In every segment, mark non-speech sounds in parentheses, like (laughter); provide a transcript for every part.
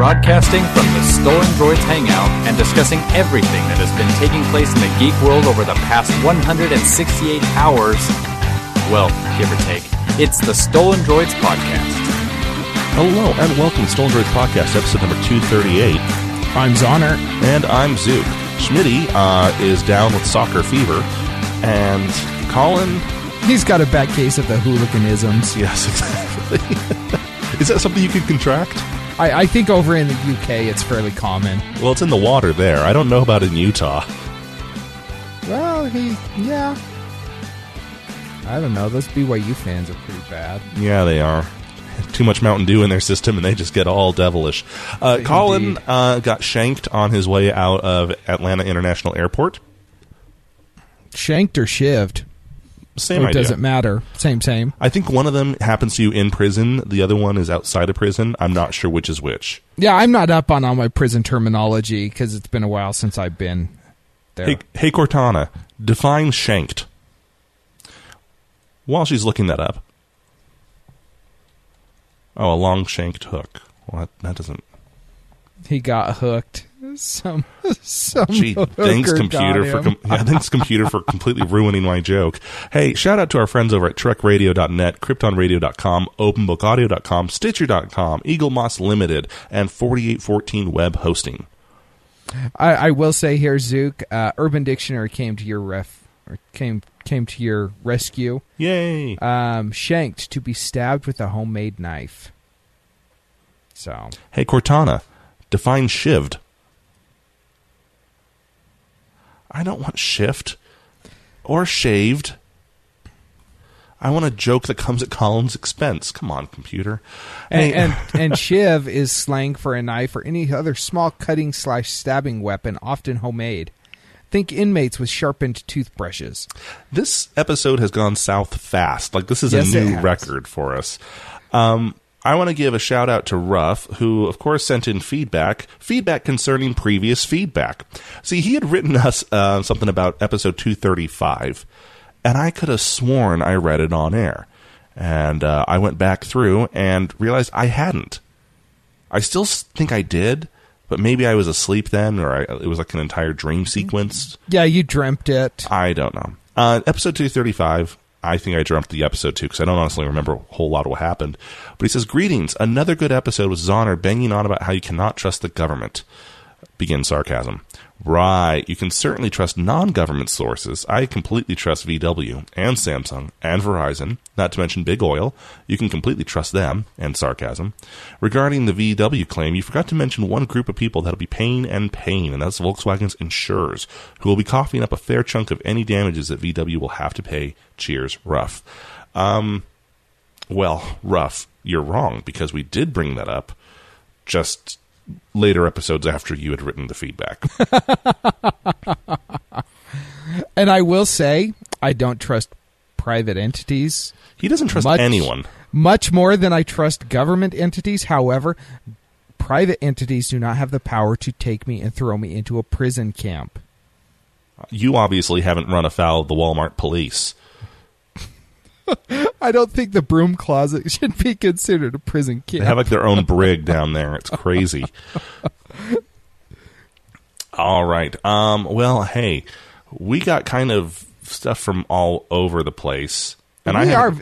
broadcasting from the Stolen Droids Hangout and discussing everything that has been taking place in the geek world over the past 168 hours. Well, give or take. It's the Stolen Droids Podcast. Hello and welcome to Stolen Droids Podcast, episode number 238. I'm Zoner. And I'm Zook. Schmitty uh, is down with soccer fever, and Colin. He's got a bad case of the hooliganisms. Yes, (laughs) exactly. (laughs) is that something you could contract? I, I think over in the UK it's fairly common. Well, it's in the water there. I don't know about in Utah. Well, he, yeah. I don't know. Those BYU fans are pretty bad. Yeah, they are. Too much Mountain Dew in their system, and they just get all devilish. Uh, Colin uh, got shanked on his way out of Atlanta International Airport. Shanked or shivved? Same or idea. doesn't matter. Same, same. I think one of them happens to you in prison. The other one is outside of prison. I'm not sure which is which. Yeah, I'm not up on all my prison terminology because it's been a while since I've been there. Hey, hey, Cortana, define shanked. While she's looking that up. Oh, a long shanked hook. Well, that, that doesn't. He got hooked. (laughs) Some, some. Gee, thanks computer for com- yeah, thanks computer for completely ruining my joke. Hey, shout out to our friends over at TrekRadio.net, KryptonRadio.com, OpenBookAudio.com, Stitcher.com, Eaglemoss Limited, and 4814 Web Hosting. I, I will say here, Zook, uh, Urban Dictionary came to your ref or came came to your rescue. Yay! Um, shanked to be stabbed with a homemade knife. So Hey, Cortana, define shivved. I don't want shift or shaved. I want a joke that comes at Colin's expense. Come on, computer. and and, (laughs) and shiv is slang for a knife or any other small cutting slash stabbing weapon, often homemade. Think inmates with sharpened toothbrushes. this episode has gone south fast. Like this is Yes, a new record for us. Um, I want to give a shout out to Ruff, who of course sent in feedback, feedback concerning previous feedback. See, he had written us uh, something about episode two thirty five, and I could have sworn I read it on air, and uh, I went back through and realized I hadn't. I still think I did, but maybe I was asleep then, or I, it was like an entire dream sequence. Yeah, you dreamt it. I don't know. Uh, episode 235, I think I dreamt the episode too because I don't honestly remember a whole lot of what happened. But he says, Greetings. Another good episode with Zoner banging on about how you cannot trust the government. Begin sarcasm. Right. You can certainly trust non government sources. I completely trust VW and Samsung and Verizon, not to mention Big Oil. You can completely trust them, and sarcasm. Regarding the VW claim, you forgot to mention one group of people that'll be paying and paying, and that's Volkswagen's insurers, who will be coughing up a fair chunk of any damages that VW will have to pay. Cheers, Ruff. Um, well, Ruff, you're wrong, because we did bring that up just later episodes after you had written the feedback. (laughs) And I will say, I don't trust private entities He doesn't trust Much- anyone. much more than I trust government entities. However, private entities do not have the power to take me and throw me into a prison camp. You obviously haven't run afoul of the Walmart police. (laughs) I don't think the broom closet (laughs) should be considered a prison camp. They have like their own brig down (laughs) there. It's crazy. All right. Um, well, hey, we got kind of stuff from all over the place. And I we are.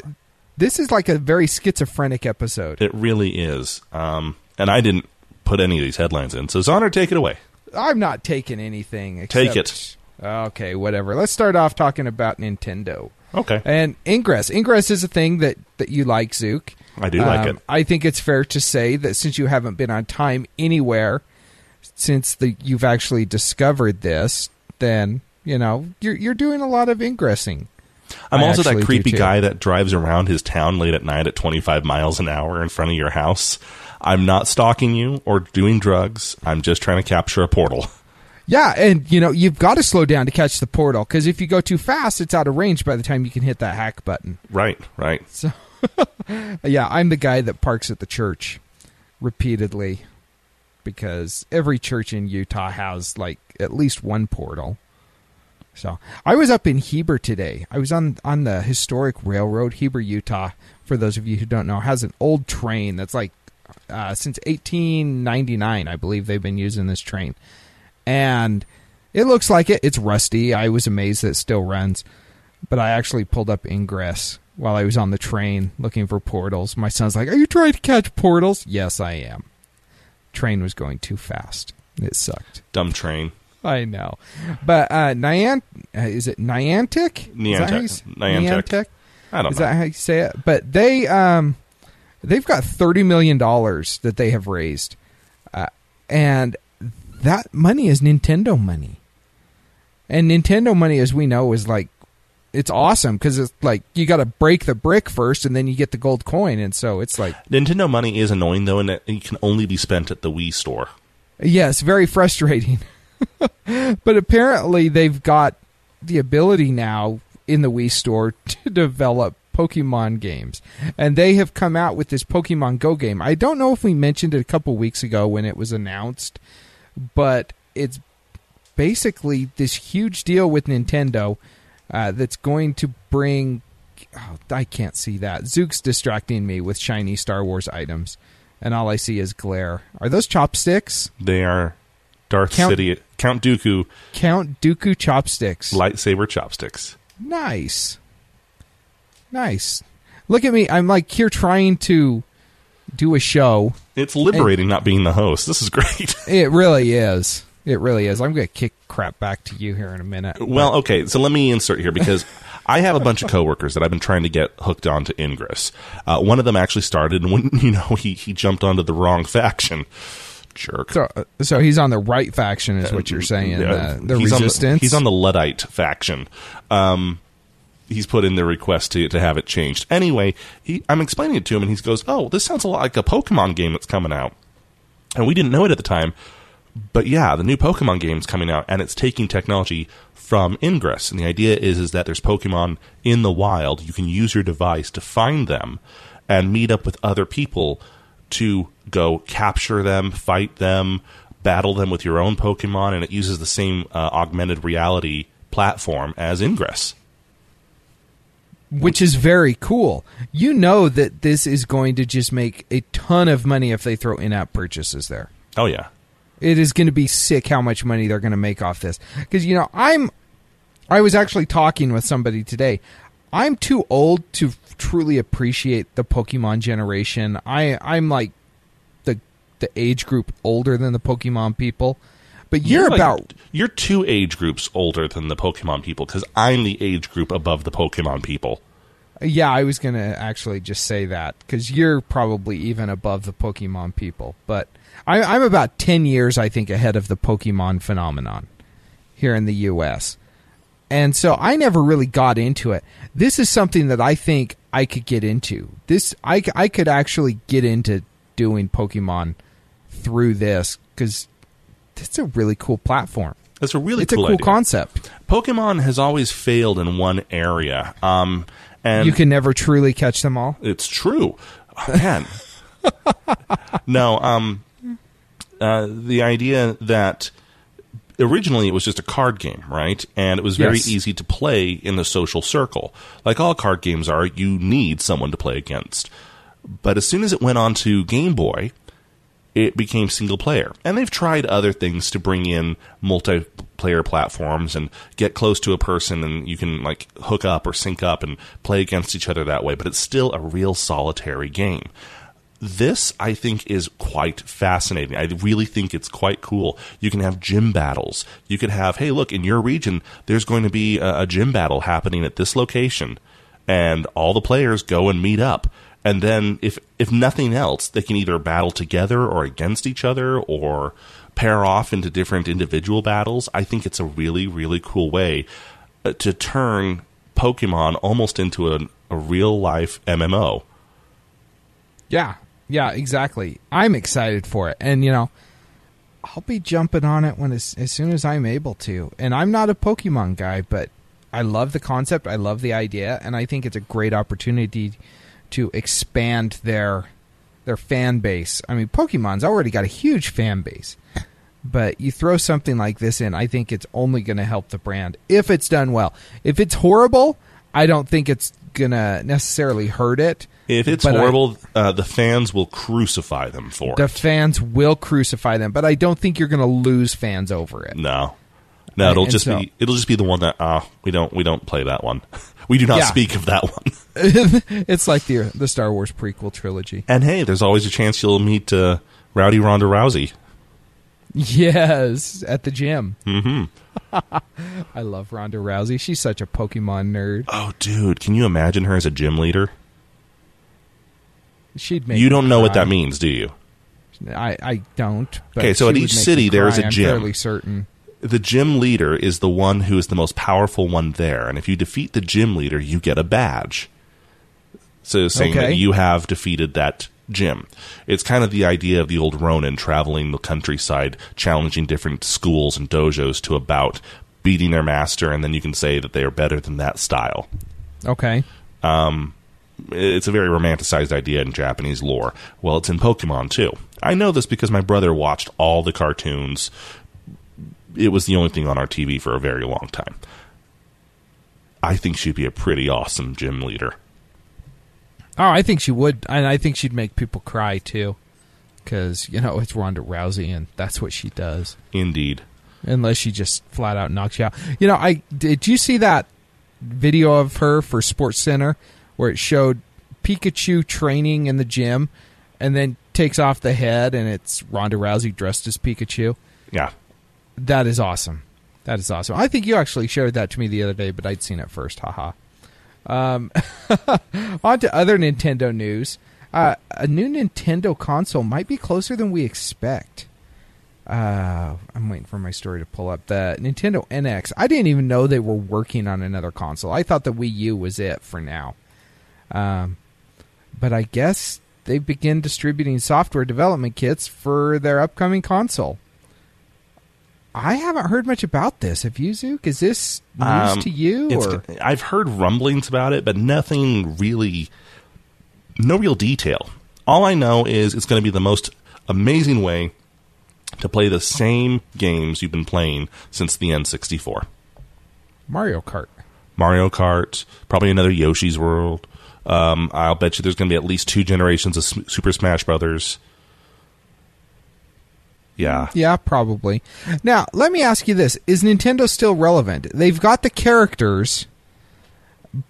This is like a very schizophrenic episode. It really is. Um, and I didn't put any of these headlines in. So, Zoner, take it away. I'm not taking anything. Take Except, Okay, whatever. Let's start off talking about Nintendo Okay. and Ingress. Ingress is a thing that that you like, Zook. I do like Um, it. I think it's fair to say that since you haven't been on time anywhere since the you've actually discovered this, then you know you're you're doing a lot of ingressing. I'm I also that creepy guy that drives around his town late at night at 25 miles an hour in front of your house. I'm not stalking you or doing drugs. I'm just trying to capture a portal. (laughs) Yeah, and you know you've got to slow down to catch the portal because if you go too fast, it's out of range by the time you can hit that hack button. Right, right. So, (laughs) yeah, I'm the guy that parks at the church repeatedly because every church in Utah has like at least one portal. So I was up in Heber today. I was on on the historic railroad. Heber, Utah, for those of you who don't know, has an old train that's like uh, since 1899. I believe they've been using this train, and it looks like it. It's rusty. I was amazed that it still runs, but I actually pulled up Ingress while I was on the train looking for portals. My son's like, "Are you trying to catch portals?" Yes, I am. Train was going too fast. It sucked. Dumb train. I know, but uh, Niant uh, is it Niantic? Is that how you Niantic. Niantic? I don't know. Is know. that how you say it? But they um, they've got thirty million dollars that they have raised, uh, and that money is Nintendo money. And Nintendo money, as we know, is like it's awesome because it's like you got to break the brick first, and then you get the gold coin, and so it's like Nintendo money is annoying though, and it it can only be spent at the Wii store. Yes, very frustrating. (laughs) but apparently, they've got the ability now in the Wii store (laughs) to develop Pokemon games. And they have come out with this Pokemon Go game. I don't know if we mentioned it a couple weeks ago when it was announced, but it's basically this huge deal with Nintendo uh, that's going to bring. Oh, I can't see that. Zook's distracting me with shiny Star Wars items, and all I see is glare. Are those chopsticks? They are Darth Count- City Count Dooku Count Dooku chopsticks. lightsaber chopsticks. Nice. Nice. Look at me. I'm like here trying to do a show. It's liberating not being the host. This is great. (laughs) It really is. It really is. I'm going to kick crap back to you here in a minute. well, okay, so let me insert here because (laughs) I have a bunch of coworkers that I've been trying to get hooked on to Ingress. Uh, one of them actually started, and when (laughs) you know he he jumped onto the wrong faction. Jerk. So, uh, so he's on the right faction, is what you're saying. Yeah, the the he's on resistance. he's on the Luddite faction. Um, he's put in the request to to have it changed. Anyway, he, I'm explaining it to him, and he goes, "Oh, this sounds a lot like a Pokemon game that's coming out." And we didn't know it at the time, but yeah, the new Pokemon game's coming out, and it's taking technology from Ingress. And the idea is is that there's Pokemon in the wild. You can use your device to find them and meet up with other people to go capture them, fight them, battle them with your own Pokemon, and it uses the same uh, augmented reality platform as Ingress. Which is very cool. You know that this is going to just make a ton of money if they throw in-app purchases there. Oh yeah, It is going to be sick how much money they're going to make off this. Because you know, I'm I was actually talking with somebody today. I'm too old to truly appreciate the Pokemon generation. I I'm like the the age group older than the Pokemon people. But you're, like- about you're two age groups older than the Pokemon people because I'm the age group above the Pokemon people. Yeah, I was going to actually just say that because you're probably even above the Pokemon people. But I, I'm about 10 years, I think, ahead of the Pokemon phenomenon here in the U.S. And so I never really got into it. This is something that I think I could get into. This I I could actually get into doing Pokemon through this because it's a really cool platform. That's a really It's cool a cool idea. concept. Pokemon has always failed in one area, um, and You can never truly catch them all. It's true, man. (laughs) no, um, uh, the idea that originally it was just a card game, right? And it was very Yes. easy to play in the social circle, like all card games are. You need someone to play against. But as soon as it went on to Game Boy, it became single player. And they've tried other things to bring in multiplayer platforms and get close to a person and you can like hook up or sync up and play against each other that way, but it's still a real solitary game. This, I think, is quite fascinating. I really think it's quite cool. You can have gym battles. You could have, hey, look, in your region, there's going to be a, a gym battle happening at this location, and all the players go and meet up. And then, if if nothing else, they can either battle together or against each other, or pair off into different individual battles. I think it's a really, really cool way uh, to turn Pokemon almost into a, a real life MMO. Yeah, yeah, exactly. I'm excited for it, and you know, I'll be jumping on it when as, as soon as I'm able to. And I'm not a Pokemon guy, but I love the concept. I love the idea, and I think it's a great opportunity to expand their their fan base. I mean, Pokemon's already got a huge fan base. But you throw something like this in, I think it's only going to help the brand if it's done well. If it's horrible, I don't think it's gonna necessarily hurt it. If it's but I- horrible, uh, the fans will crucify them for the it. The fans will crucify them, but I don't think you're gonna lose fans over it. No, no, it'll and just so- be it'll just be the one that ah we don't we don't play that one. (laughs) we do not Yeah. speak of that one. (laughs) (laughs) it's like the the Star Wars prequel trilogy. And hey, there's always a chance you'll meet uh, Rowdy Ronda Rousey. Yes, at the gym. Mm-hmm. (laughs) I love Ronda Rousey. She's such a Pokemon nerd. Oh, dude, can you imagine her as a gym leader? She'd make you don't know what that means, do you? I, I don't. But Okay, so at each city there is cry, a I'm gym. fairly certain. The gym leader is the one who is the most powerful one there, and if you defeat the gym leader, you get a badge. So saying Okay. that you have defeated that gym. It's kind of the idea of the old Ronin traveling the countryside, challenging different schools and dojos to a bout, beating their master, and then you can say that they are better than that style. Okay. Um, it's a very romanticized idea in Japanese lore. Well, it's in Pokemon too. I know this because my brother watched all the cartoons. It was the only thing on our TV for a very long time. I think she'd be a pretty awesome gym leader. Oh, I think she would, and I think she'd make people cry too, because you know it's Ronda Rousey, and that's what she does. Indeed. Unless she just flat out knocks you out. You know, I did you see that video of her for Sports Center where it showed Pikachu training in the gym, and then takes off the head, and it's Ronda Rousey dressed as Pikachu. Yeah. That is awesome. That is awesome. I think you actually showed that to me the other day, but I'd seen it first. Haha. Um, (laughs) on to other Nintendo news. Uh, a new Nintendo console might be closer than we expect. Uh, I'm waiting for my story to pull up. The Nintendo NX. I didn't even know they were working on another console. I thought the Wii U was it for now. Um, but I guess they begin distributing software development kits for their upcoming console. I haven't heard much about this. Have you, Zook? Is this news Um, to you? Or? I've heard rumblings about it, but nothing really, no real detail. All I know is it's going to be the most amazing way to play the same games you've been playing since the N64. Mario Kart. Mario Kart, probably another Yoshi's World. Um, I'll bet you there's going to be at least two generations of S- Super Smash Brothers. Yeah. Yeah, probably. Now, let me ask you this: Is Nintendo still relevant? They've got the characters,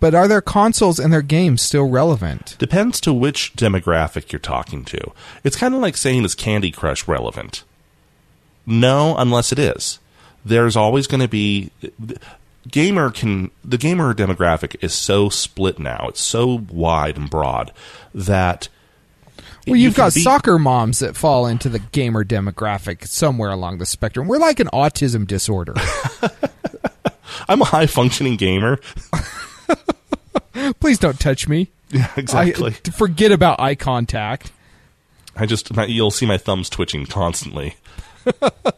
but are their consoles and their games still relevant? Depends to which demographic you're talking to. It's kind of like saying is Candy Crush relevant? No, unless it is. There's always going to be gamer can the gamer demographic is so split now. It's so wide and broad that Well, you you've can got be- soccer moms that fall into the gamer demographic somewhere along the spectrum. We're like an autism disorder. (laughs) I'm a high functioning gamer. (laughs) Please don't touch me. Yeah, exactly. I, forget about eye contact. I just my, you'll see my thumbs twitching constantly.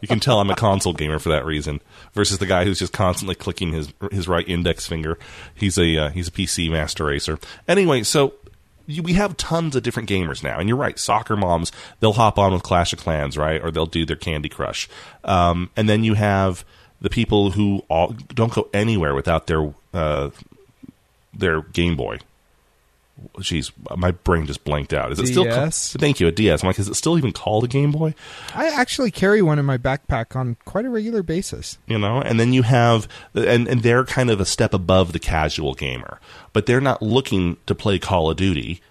you can tell I'm a console gamer for that reason. Versus the guy who's just constantly clicking his his right index finger. He's a uh, he's a PC master racer. Anyway, so you, we have tons of different gamers now, and you're right. Soccer moms they'll hop on with Clash of Clans, right, or they'll do their Candy Crush. Um, and then you have the people who all, don't go anywhere without their uh, their Game Boy. Jeez, my brain just blanked out. Is it still? ca- DS? Thank you, a DS. I'm like, is it still even called a Game Boy? I actually carry one in my backpack on quite a regular basis. You know, and then you have, and and they're kind of a step above the casual gamer, but they're not looking to play Call of Duty.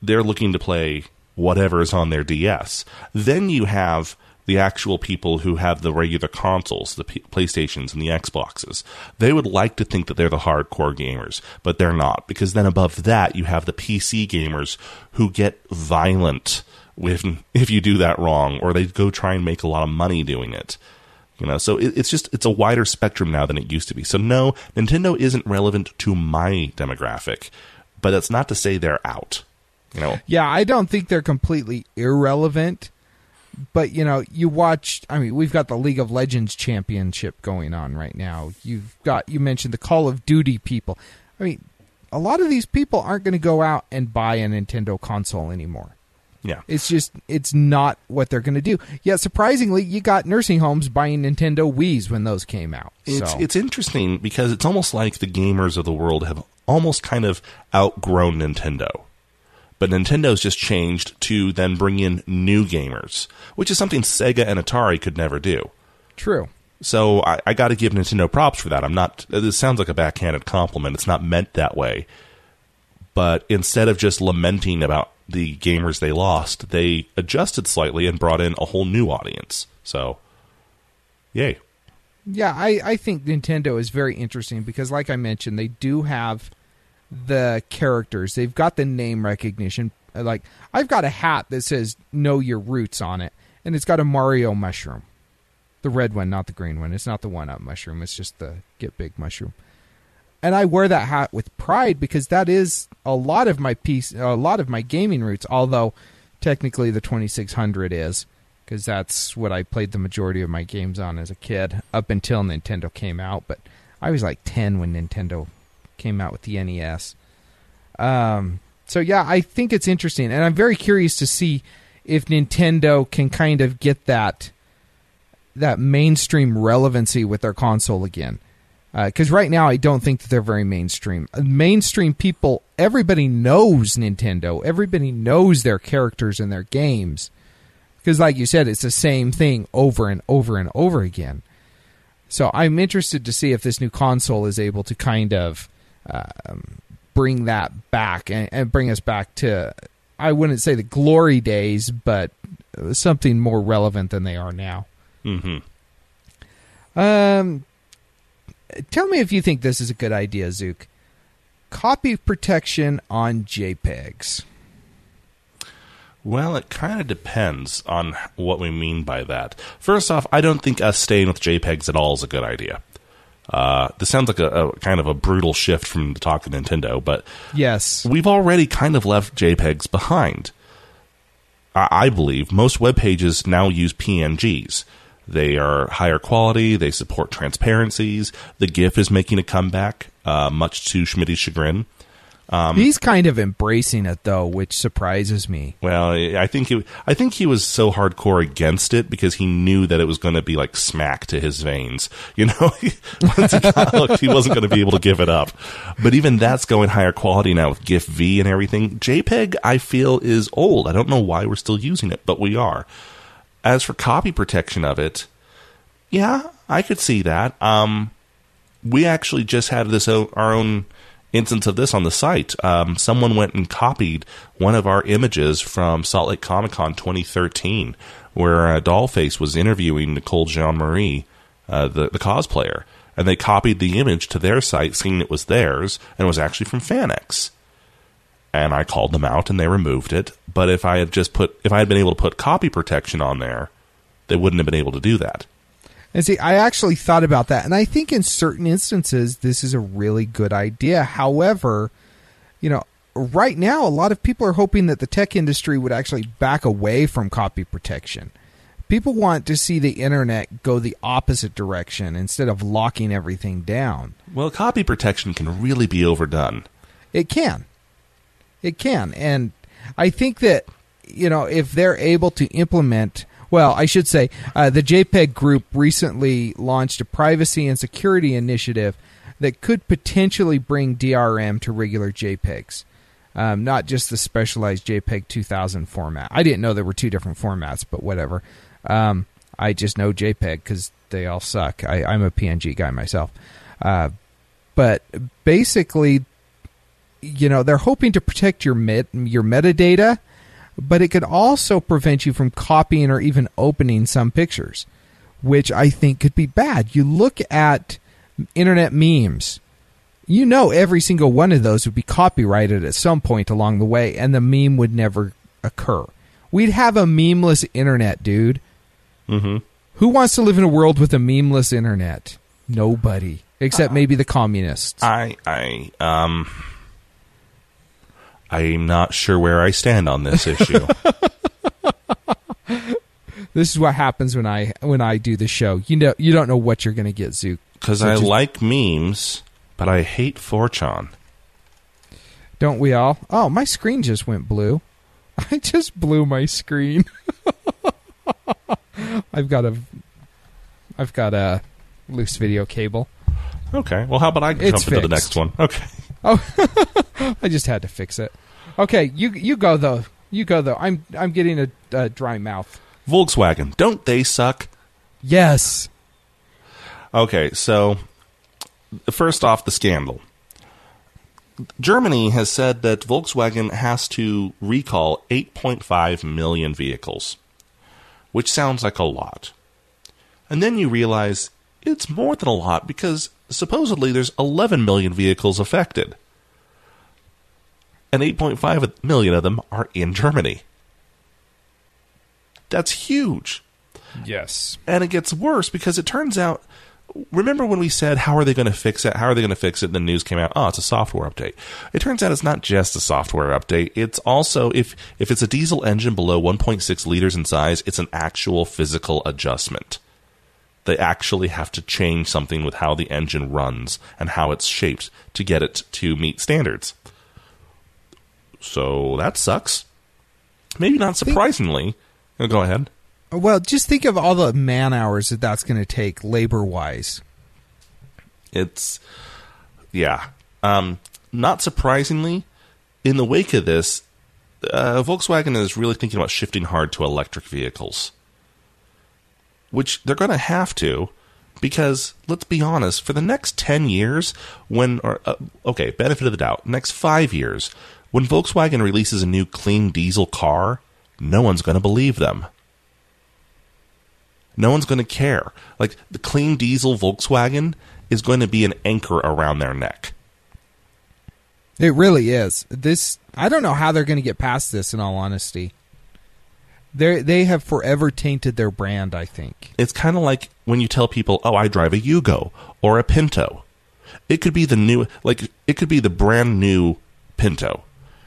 They're looking to play whatever is on their DS. Then you have the actual people who have the regular consoles, the P- PlayStations and the Xboxes. They would like to think that they're the hardcore gamers, but they're not because then above that you have the PC gamers who get violent with (laughs) if you do that wrong or they go try and make a lot of money doing it. You know, so it, it's just it's a wider spectrum now than it used to be. So no, Nintendo isn't relevant to my demographic, but that's not to say they're out. You know, Yeah, I don't think they're completely irrelevant. But you know, you watch. I mean, we've got the League of Legends championship going on right now. You've got you mentioned the Call of Duty people. I mean, a lot of these people aren't going to go out and buy a Nintendo console anymore. Yeah. It's just it's not what they're going to do. Yet surprisingly, you got nursing homes buying Nintendo Wii's when those came out. It's so. it's interesting because it's almost like the gamers of the world have almost kind of outgrown Nintendo. But Nintendo's just changed to then bring in new gamers, which is something Sega and Atari could never do. true. So I, I got to give Nintendo props for that. I'm not. This sounds like a backhanded compliment. It's not meant that way. But instead of just lamenting about the gamers they lost, they adjusted slightly and brought in a whole new audience. So, yay! Yeah, I, I think Nintendo is very interesting because, like I mentioned, they do have the characters. They've got the name recognition. Like, I've got a hat that says Know Your Roots on it, and it's got a Mario mushroom. The red one, not the green one. It's not the one up mushroom, it's just the Get Big mushroom. And I wear that hat with pride because that is a lot of my piece, a lot of my gaming roots, although technically the 2600 is because that's what I played the majority of my games on as a kid up until Nintendo came out. But I was like 10 when Nintendo came out with the NES. Um, so yeah, I think it's interesting, and I'm very curious to see if Nintendo can kind of get that that mainstream relevancy with their console again. Because right now, I don't think that they're very mainstream. Uh, Mainstream people, everybody knows Nintendo. Everybody knows their characters and their games. Because, like you said, it's the same thing over and over and over again. So I'm interested to see if this new console is able to kind of um, bring that back and, and bring us back to, I wouldn't say the glory days, but something more relevant than they are now. hmm Um, tell me if you think this is a good idea, Zook. Copy protection on JPEGs. Well, it kind of depends on what we mean by that. First off, I don't think us staying with JPEGs at all is a good idea. Uh, this sounds like a, a kind of a brutal shift from the talk to Nintendo, but Yes. we've already kind of left JPEGs behind. I, I believe most web pages now use PNGs. They are higher quality. They support transparencies. The GIF is making a comeback, uh, much to Schmidt's chagrin. He's kind of embracing it though, which surprises me. Well, I think he, I think he was so hardcore against it because he knew that it was going to be like smack to his veins. (laughs) You know, once he got (laughs) hooked, he wasn't going to be able to give it up. But even that's going higher quality now with GIF V and everything. JPEG, I feel, is old. I don't know why we're still using it, but we are. As for copy protection of it, yeah, I could see that. Um, we actually just had this o- our own instance of this on the site. Um, someone went and copied one of our images from Salt Lake Comic Con 2013, where uh, Dollface was interviewing Nicole Jean Marie, uh, the the cosplayer, and they copied the image to their site, seeing it was theirs, and it was actually from Fanex. And I called them out, and they removed it. But if I had just put, if I had been able to put copy protection on there, they wouldn't have been able to do that. And see, I actually thought about that, and I think in certain instances this is a really good idea. However, you know, right now a lot of people are hoping that the tech industry would actually back away from copy protection. People want to see the internet go the opposite direction instead of locking everything down. Well, copy protection can really be overdone. It can. It can. And I think that, you know, if they're able to implement, well, I should say, uh, the JPEG group recently launched a privacy and security initiative that could potentially bring DRM to regular JPEGs. Um, not just the specialized JPEG 2000 format. I didn't know there were two different formats, but whatever. Um, I just know JPEG because they all suck. I, I'm a PNG guy myself. Uh, but basically, you know they're hoping to protect your met, your metadata, but it could also prevent you from copying or even opening some pictures, which I think could be bad. You look at internet memes. You know every single one of those would be copyrighted at some point along the way and the meme would never occur. We'd have a memeless internet, dude. hmm Who wants to live in a world with a memeless internet? Nobody, except maybe the communists. I, I, um, I'm not sure where I stand on this issue. (laughs) This is what happens when I when I do the show. You know, you don't know what you're going to get, Zook. Because So I just- like memes, but I hate 4chan. Don't we all? Oh, my screen just went blue. (laughs) I just blew my screen. (laughs) I've got a I've got a loose video cable. Okay. Well, how about I It's jump into the next one? Okay. Oh, (laughs) I just had to fix it. Okay, you you go though. You go though. I'm I'm getting a, a dry mouth. Volkswagen, don't they suck? Yes. Okay, so first off, the scandal. Germany has said that Volkswagen has to recall 8.5 million vehicles, which sounds like a lot. And then you realize it's more than a lot because supposedly there's 11 million vehicles affected. And 8.5 million of them are in Germany. That's huge. Yes. And it gets worse because it turns out. Remember when we said, How are they going to fix it? How are they going to fix it? And the news came out, Oh, it's a software update. It turns out it's not just a software update. It's also, if, if it's a diesel engine below 1.6 liters in size, it's an actual physical adjustment. They actually have to change something with how the engine runs and how it's shaped to get it to meet standards. So that sucks. Maybe not surprisingly. Oh, Go ahead. Well, just think of all the man hours that that's going to take labor wise. It's yeah. Um, not surprisingly, in the wake of this, uh, Volkswagen is really thinking about shifting hard to electric vehicles, which they're going to have to, because let's be honest, for the next ten years, when or uh, okay, benefit of the doubt, next five years, when Volkswagen releases a new clean diesel car, no one's going to believe them. No one's going to care. Like the clean diesel Volkswagen is going to be an anchor around their neck. It really is. This I don't know how they're going to get past this. In all honesty, they they have forever tainted their brand. I think. It's kind of like when you tell people, "Oh, I drive a Yugo or a Pinto." It could be the new, like it could be the brand new Pinto.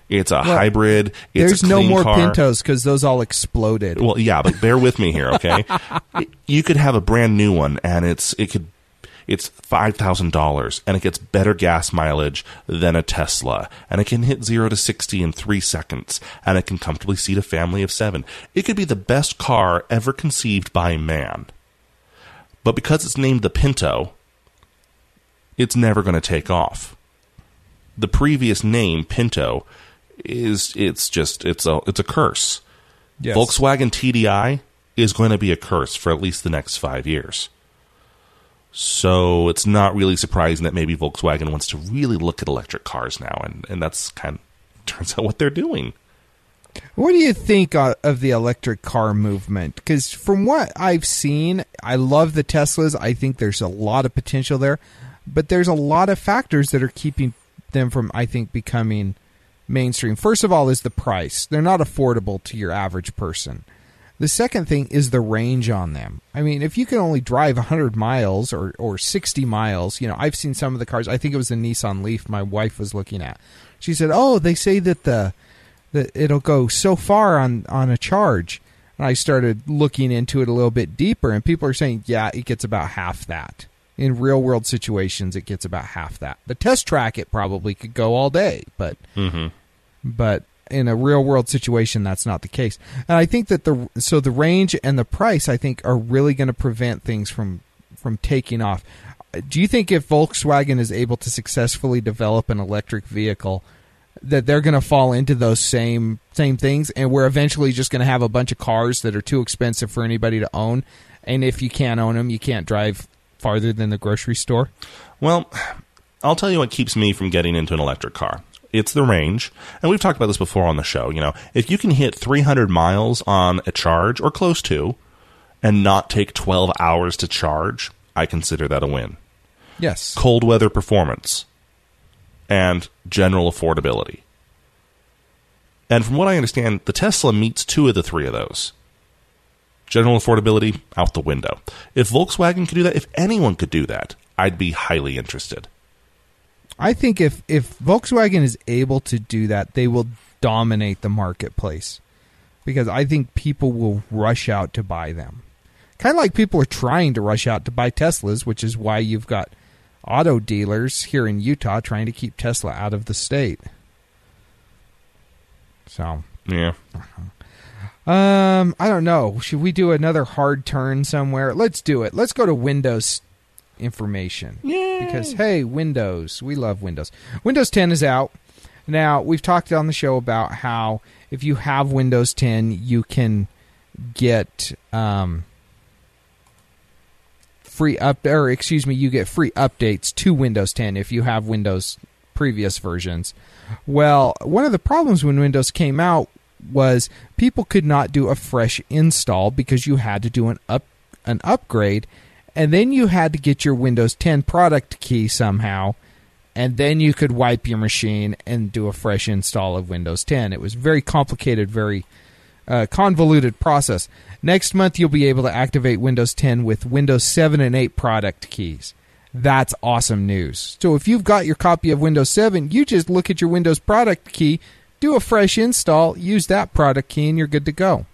It's a hybrid. It's There's a no more car. Pintos because those all exploded. Well, yeah, but bear with me here, okay? (laughs) you could have a brand new one, and it's it could it's five thousand dollars, and it gets better gas mileage than a Tesla, and it can hit zero to sixty in three seconds, and it can comfortably seat a family of seven. It could be the best car ever conceived by man, but because it's named the Pinto, it's never going to take off. The previous name Pinto is it's just it's a it's a curse. Yes. Volkswagen TDI is going to be a curse for at least the next five years. So it's not really surprising that maybe Volkswagen wants to really look at electric cars now, and, and that's kind of (laughs) turns out what they're doing. What do you think of the electric car movement? Because from what I've seen, I love the Teslas. I think there's a lot of potential there, but there's a lot of factors that are keeping them from, I think, becoming mainstream. First of all, is the price. They're not affordable to your average person. The second thing is the range on them. I mean, if you can only drive 100 miles or, or 60 miles, you know, I've seen some of the cars. I think it was the Nissan Leaf my wife was looking at. She said, "Oh, they say that the that it'll go so far on on a charge." And I started looking into it a little bit deeper, and people are saying, "Yeah, it gets about half that." In real world situations, it gets about half that. The test track, it probably could go all day, but mm-hmm. but in a real world situation that's not the case. And i think that the so the range and the price i think are really going to prevent things from from taking off. Do you think if volkswagen is able to successfully develop an electric vehicle that they're going to fall into those same same things? And we're eventually just going to have a bunch of cars that are too expensive for anybody to own? And if you can't own them you can't drive farther than the grocery store? Well, I'll tell you what keeps me from getting into an electric car. It's the range. And we've talked about this before on the show. You know, if you can hit 300 miles on a charge or close to and not take 12 hours to charge, I consider that a win. yes Cold weather performance and general affordability. And from what I understand, the Tesla meets two of the three of those. General affordability out the window. If Volkswagen could do that, if anyone could do that, I'd be highly interested. I think if if Volkswagen is able to do that, they will dominate the marketplace because I think people will rush out to buy them. Kind of like people are trying to rush out to buy Teslas, which is why you've got auto dealers here in Utah trying to keep Tesla out of the state. So, Yeah. Um, I don't know. Should we do another hard turn somewhere? Let's do it. Let's go to Windows information. Because hey, Windows, we love Windows. Windows 10 is out. Now, we've talked on the show about how if you have Windows 10, you can get um free up or excuse me, you get free updates to Windows 10 if you have Windows previous versions. Well, one of the problems when Windows came out was people could not do a fresh install because you had to do an up an upgrade and then you had to get your Windows 10 product key somehow and then you could wipe your machine and do a fresh install of Windows 10. It was very complicated, very uh, convoluted process. Next month, you'll be able to activate Windows 10 with Windows 7 and 8 product keys. That's awesome news. So if you've got your copy of Windows 7, you just look at your Windows product key, do a fresh install, use that product key, and you're good to go.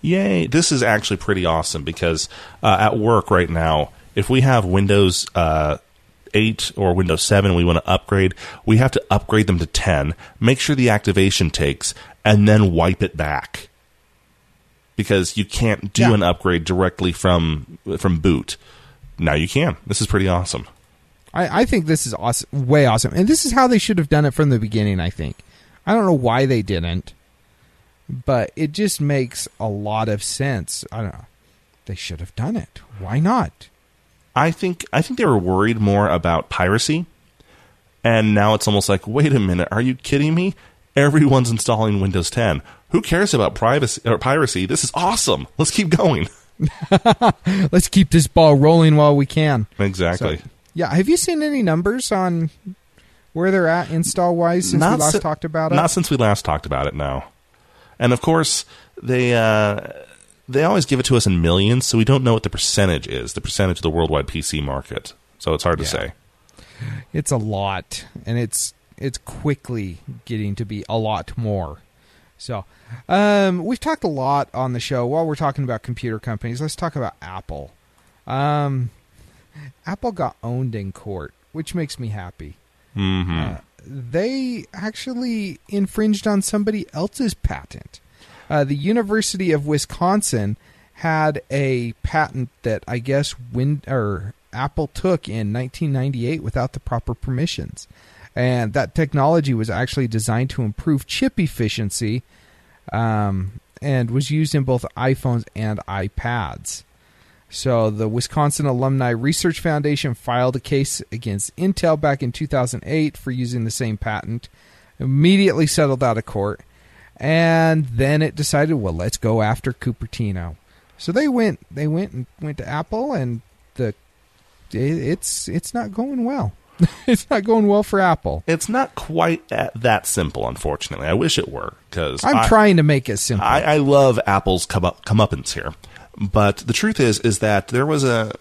Yay! This is actually pretty awesome because uh, at work right now, if we have Windows uh, 8 or Windows 7 we want to upgrade, we have to upgrade them to 10, make sure the activation takes, and then wipe it back. Because you can't do Yeah. an upgrade directly from from boot. Now you can. This is pretty awesome. I, I think this is awesome, way awesome, and this is how they should have done it from the beginning. I think. I don't know why they didn't, but it just makes a lot of sense. I don't know. They should have done it. Why not? I think I think they were worried more about piracy, and now it's almost like, wait a minute, are you kidding me? Everyone's installing Windows 10. Who cares about privacy or piracy? This is awesome. Let's keep going. (laughs) Let's keep this ball rolling while we can. Exactly. So, yeah. Have you seen any numbers on where they're at install wise since we last si- talked about it? Not since we last talked about it. No. And of course, they uh, they always give it to us in millions, so we don't know what the percentage is. The percentage of the worldwide PC market. So it's hard to Yeah. say. it's a lot and it's it's quickly getting to be a lot more so um, we've talked a lot on the show while we're talking about computer companies let's talk about apple um, apple got owned in court which makes me happy hmm uh, they actually infringed on somebody else's patent. Uh, the University of Wisconsin had a patent that I guess Win or Apple took in 1998 without the proper permissions, and that technology was actually designed to improve chip efficiency, um, and was used in both iPhones and iPads. So the Wisconsin Alumni Research Foundation filed a case against Intel back in 2008 for using the same patent. Immediately settled out of court, and then it decided, well, let's go after Cupertino. So they went, they went and went to Apple, and the it, it's it's not going well. (laughs) it's not going well for Apple. It's not quite at that simple, unfortunately. I wish it were because I'm trying to make it simple. I, I love Apple's come up, comeuppance here, but the truth is is that there was a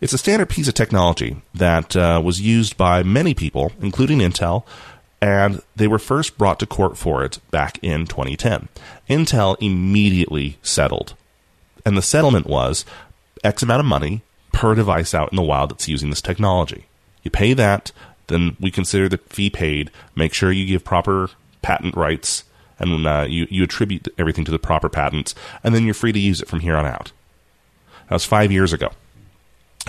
it's a standard piece of technology that uh, was used by many people, including Intel, and they were first brought to court for it back in 2010. Intel immediately settled, and the settlement was X amount of money per device out in the wild that's using this technology. You pay that, then we consider the fee paid. Make sure you give proper patent rights, and uh, you you attribute everything to the proper patents, and then you're free to use it from here on out. That was five years ago.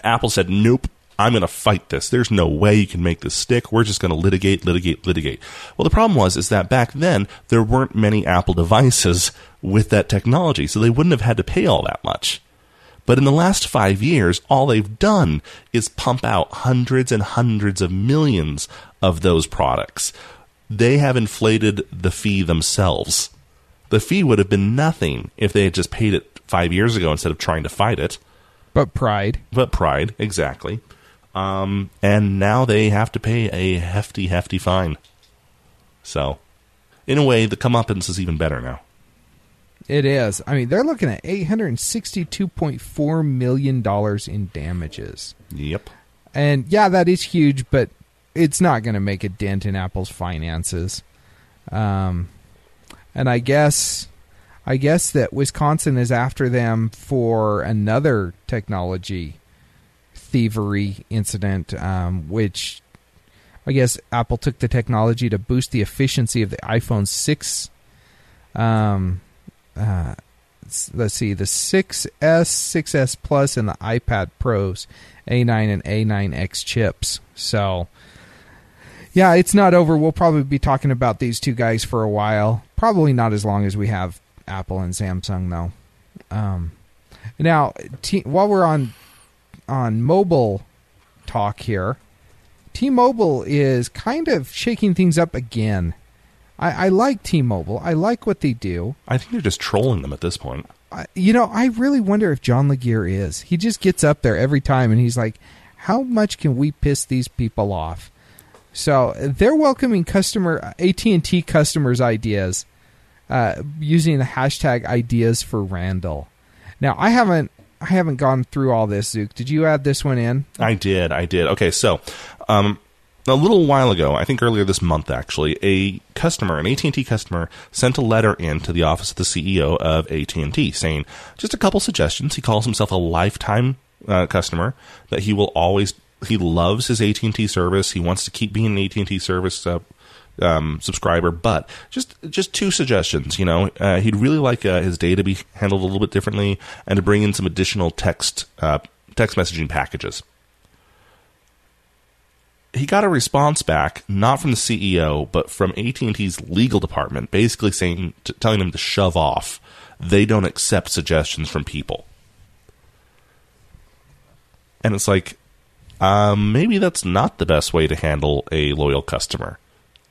Apple said, "Nope, I'm going to fight this. There's no way you can make this stick. We're just going to litigate, litigate, litigate." Well, the problem was is that back then there weren't many Apple devices with that technology, so they wouldn't have had to pay all that much. But in the last five years, all they've done is pump out hundreds and hundreds of millions of those products. They have inflated the fee themselves. The fee would have been nothing if they had just paid it five years ago instead of trying to fight it. but pride. But pride, exactly. Um, and now they have to pay a hefty, hefty fine. So, in a way, the comeuppance is even better now. It is. I mean, they're looking at eight hundred and sixty-two point four million dollars in damages. Yep. And yeah, that is huge, but it's not going to make a dent in Apple's finances. Um, and I guess, I guess that Wisconsin is after them for another technology thievery incident, um, which I guess Apple took the technology to boost the efficiency of the iPhone six Um, uh, let's see, the 6S, 6S Plus, and the iPad Pros, A9 and A9X chips. So, yeah, it's not over. We'll probably be talking about these two guys for a while. Probably not as long as we have Apple and Samsung, though. Um, now, T- while we're on on mobile talk here, T-Mobile is kind of shaking things up again. I, I like T-Mobile. I like what they do. I think they're just trolling them at this point. I, you know, I really wonder if John Legere is. He just gets up there every time and he's like, "How much can we piss these people off?" So they're welcoming customer AT and T customers' ideas uh, using the hashtag ideas for Randall. Now, I haven't I haven't gone through all this. Zook, did you add this one in? I did. I did. Okay, so um, a little while ago, I think earlier this month, actually, a customer, an AT and T customer, sent a letter in to the office of the CEO of AT and T saying just a couple suggestions. He calls himself a lifetime uh, customer that he will always he loves his AT and T service. He wants to keep being an AT and T service. Uh, um, subscriber, but just just two suggestions. You know, uh, he'd really like uh, his data to be handled a little bit differently, and to bring in some additional text uh, text messaging packages. He got a response back, not from the CEO, but from AT and T's legal department, basically saying, t- telling him to shove off. They don't accept suggestions from people, and it's like, um, maybe that's not the best way to handle a loyal customer.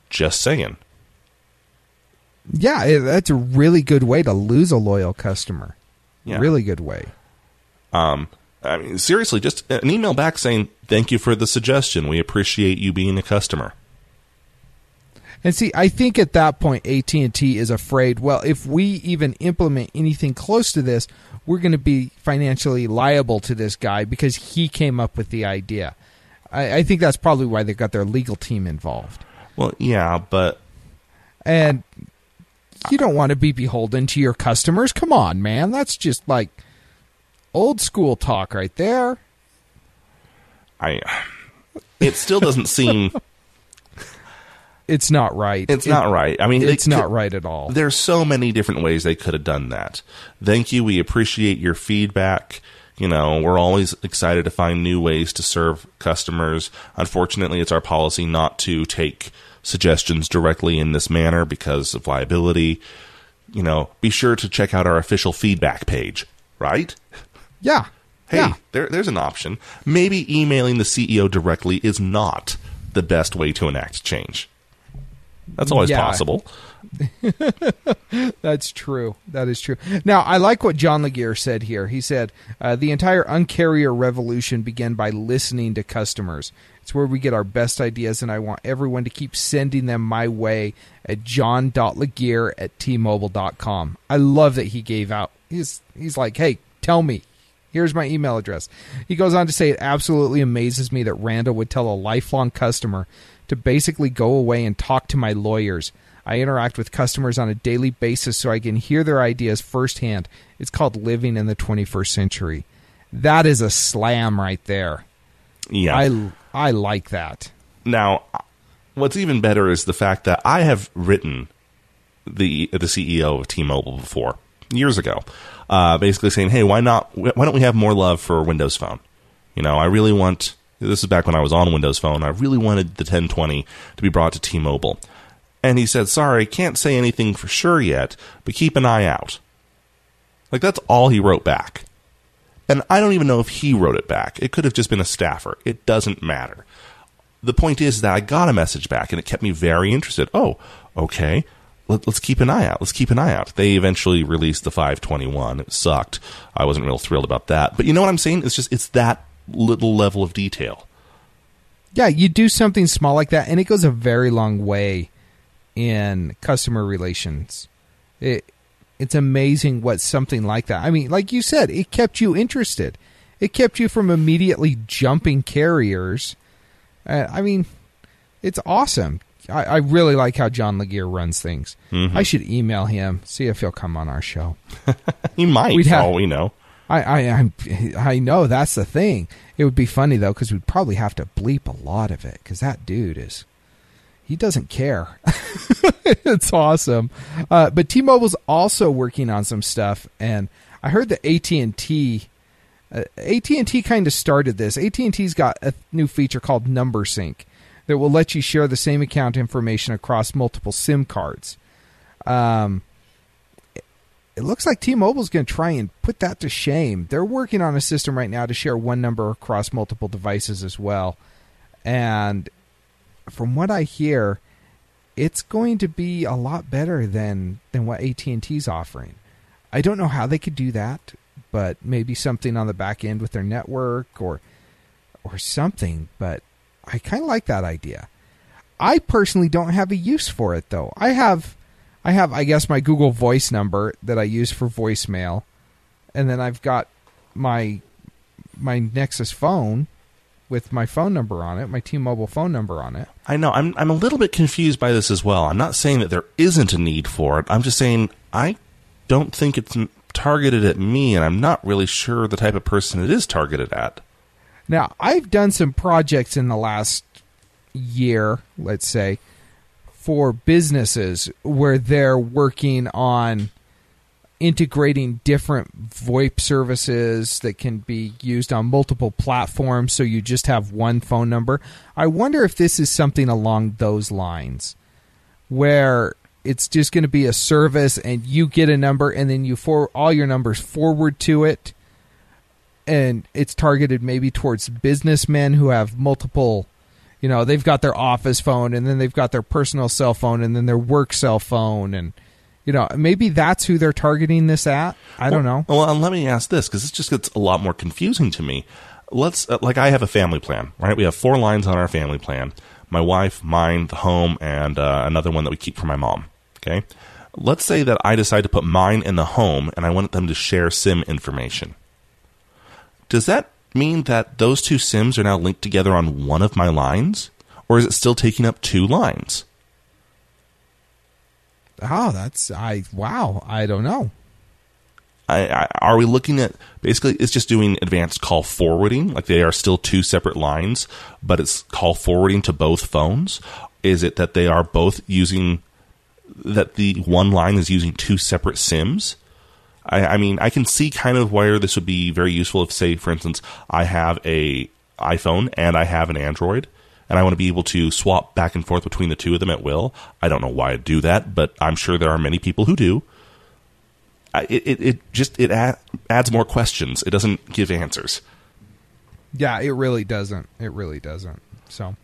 Just saying. Yeah, that's a really good way to lose a loyal customer. Yeah. Really good way. Um, I mean, seriously, just an email back saying, thank you for the suggestion. We appreciate you being a customer. And see, I think at that point AT and T is afraid. Well, if we even implement anything close to this, we're going to be financially liable to this guy because he came up with the idea. I, I think that's probably why they got their legal team involved. Well, yeah, but And you don't want to be beholden to your customers. Come on, man. That's just like old school talk right there. I, it still doesn't seem, (laughs) It's not right. it's It- not right. I mean, It's not right at all. There's so many different ways they could have done that. Thank you. We appreciate your feedback. You know, we're always excited to find new ways to serve customers. Unfortunately, it's our policy not to take suggestions directly in this manner because of liability. You know, be sure to check out our official feedback page, right? Yeah. Hey, Yeah. there, there's an option. Maybe emailing the CEO directly is not the best way to enact change. That's always Yeah. possible. (laughs) That's true. That is true. Now, I like what John Legere said here. He said, uh, The entire uncarrier revolution began by listening to customers. It's where we get our best ideas, and I want everyone to keep sending them my way at john.legere at tmobile.com. I love that he gave out. He's, he's like, Hey, tell me. Here's my email address. He goes on to say, It absolutely amazes me that Randall would tell a lifelong customer to basically go away and talk to my lawyers. I interact with customers on a daily basis so I can hear their ideas firsthand. It's called living in the 21st century. That is a slam right there. Yeah. I, I like that. Now, what's even better is the fact that I have written the the CEO of T-Mobile before years ago, uh, basically saying, "Hey, why not? Why don't we have more love for Windows Phone? You know, I really want. This is back when I was on Windows Phone. I really wanted the 1020 to be brought to T-Mobile." And he said, "Sorry, can't say anything for sure yet, but keep an eye out." Like that's all he wrote back. And I don't even know if he wrote it back. It could have just been a staffer. It doesn't matter the point is that I got a message back and it kept me very interested. Oh, okay. Let, us keep an eye out. Let's keep an eye out. They eventually released the 521. It sucked. I wasn't real thrilled about that. But you know what I'm saying? It's just, it's that little level of detail. Yeah, you do something small like that, and it goes a very long way in customer relations. It, it's amazing what something like that. I mean, like you said, it kept you interested. It kept you from immediately jumping carriers. Uh, I mean, it's awesome. I, I really like how John Legere runs things. I should email him, see if he'll come on our show. (laughs) He might, We'd have- all we know. I, I, I'm, I know that's the thing. It would be funny though because we'd probably have to bleep a lot of it because that dude is, he doesn't care. (laughs) it's awesome. Uh, but T-Mobile's also working on some stuff, and I heard that AT and T, uh, AT and T kind of started this. AT and T's got a new feature called Number Sync that will let you share the same account information across multiple SIM cards. Um, it looks like T-Mobile's going to try and put that to shame. They're working on a system right now to share one number across multiple devices as well. And from what I hear, it's going to be a lot better than than what AT&T's offering. I don't know how they could do that, but maybe something on the back end with their network or or something, but I kind of like that idea. I personally don't have a use for it though. I have I have I guess my Google Voice number that I use for voicemail and then I've got my my Nexus phone with my phone number on it, my T-Mobile phone number on it. I know. I'm I'm a little bit confused by this as well. I'm not saying that there isn't a need for it. I'm just saying I don't think it's targeted at me, and I'm not really sure the type of person it is targeted at. Now, I've done some projects in the last year, let's say, for businesses where they're working on integrating different VoIP services that can be used on multiple platforms so you just have one phone number. I wonder if this is something along those lines where it's just going to be a service and you get a number and then you for all your numbers forward to it and it's targeted maybe towards businessmen who have multiple you know they've got their office phone and then they've got their personal cell phone and then their work cell phone and you know, maybe that's who they're targeting this at. I well, don't know. Well, and let me ask this because this just gets a lot more confusing to me. Let's uh, like I have a family plan, right? We have four lines on our family plan: my wife, mine, the home, and uh, another one that we keep for my mom. Okay. Let's say that I decide to put mine in the home, and I want them to share SIM information. Does that mean that those two SIMs are now linked together on one of my lines, or is it still taking up two lines? Oh, that's I wow. I don't know. I, I, are we looking at basically it's just doing advanced call forwarding like they are still two separate lines but it's call forwarding to both phones is it that they are both using that the one line is using two separate sims I, I mean i can see kind of where this would be very useful if say for instance i have a iphone and i have an android and I want to be able to swap back and forth between the two of them at will. I don't know why I'd do that, but I'm sure there are many people who do. It, it, it just it adds more questions. It doesn't give answers. Yeah, it really doesn't. It really doesn't. So,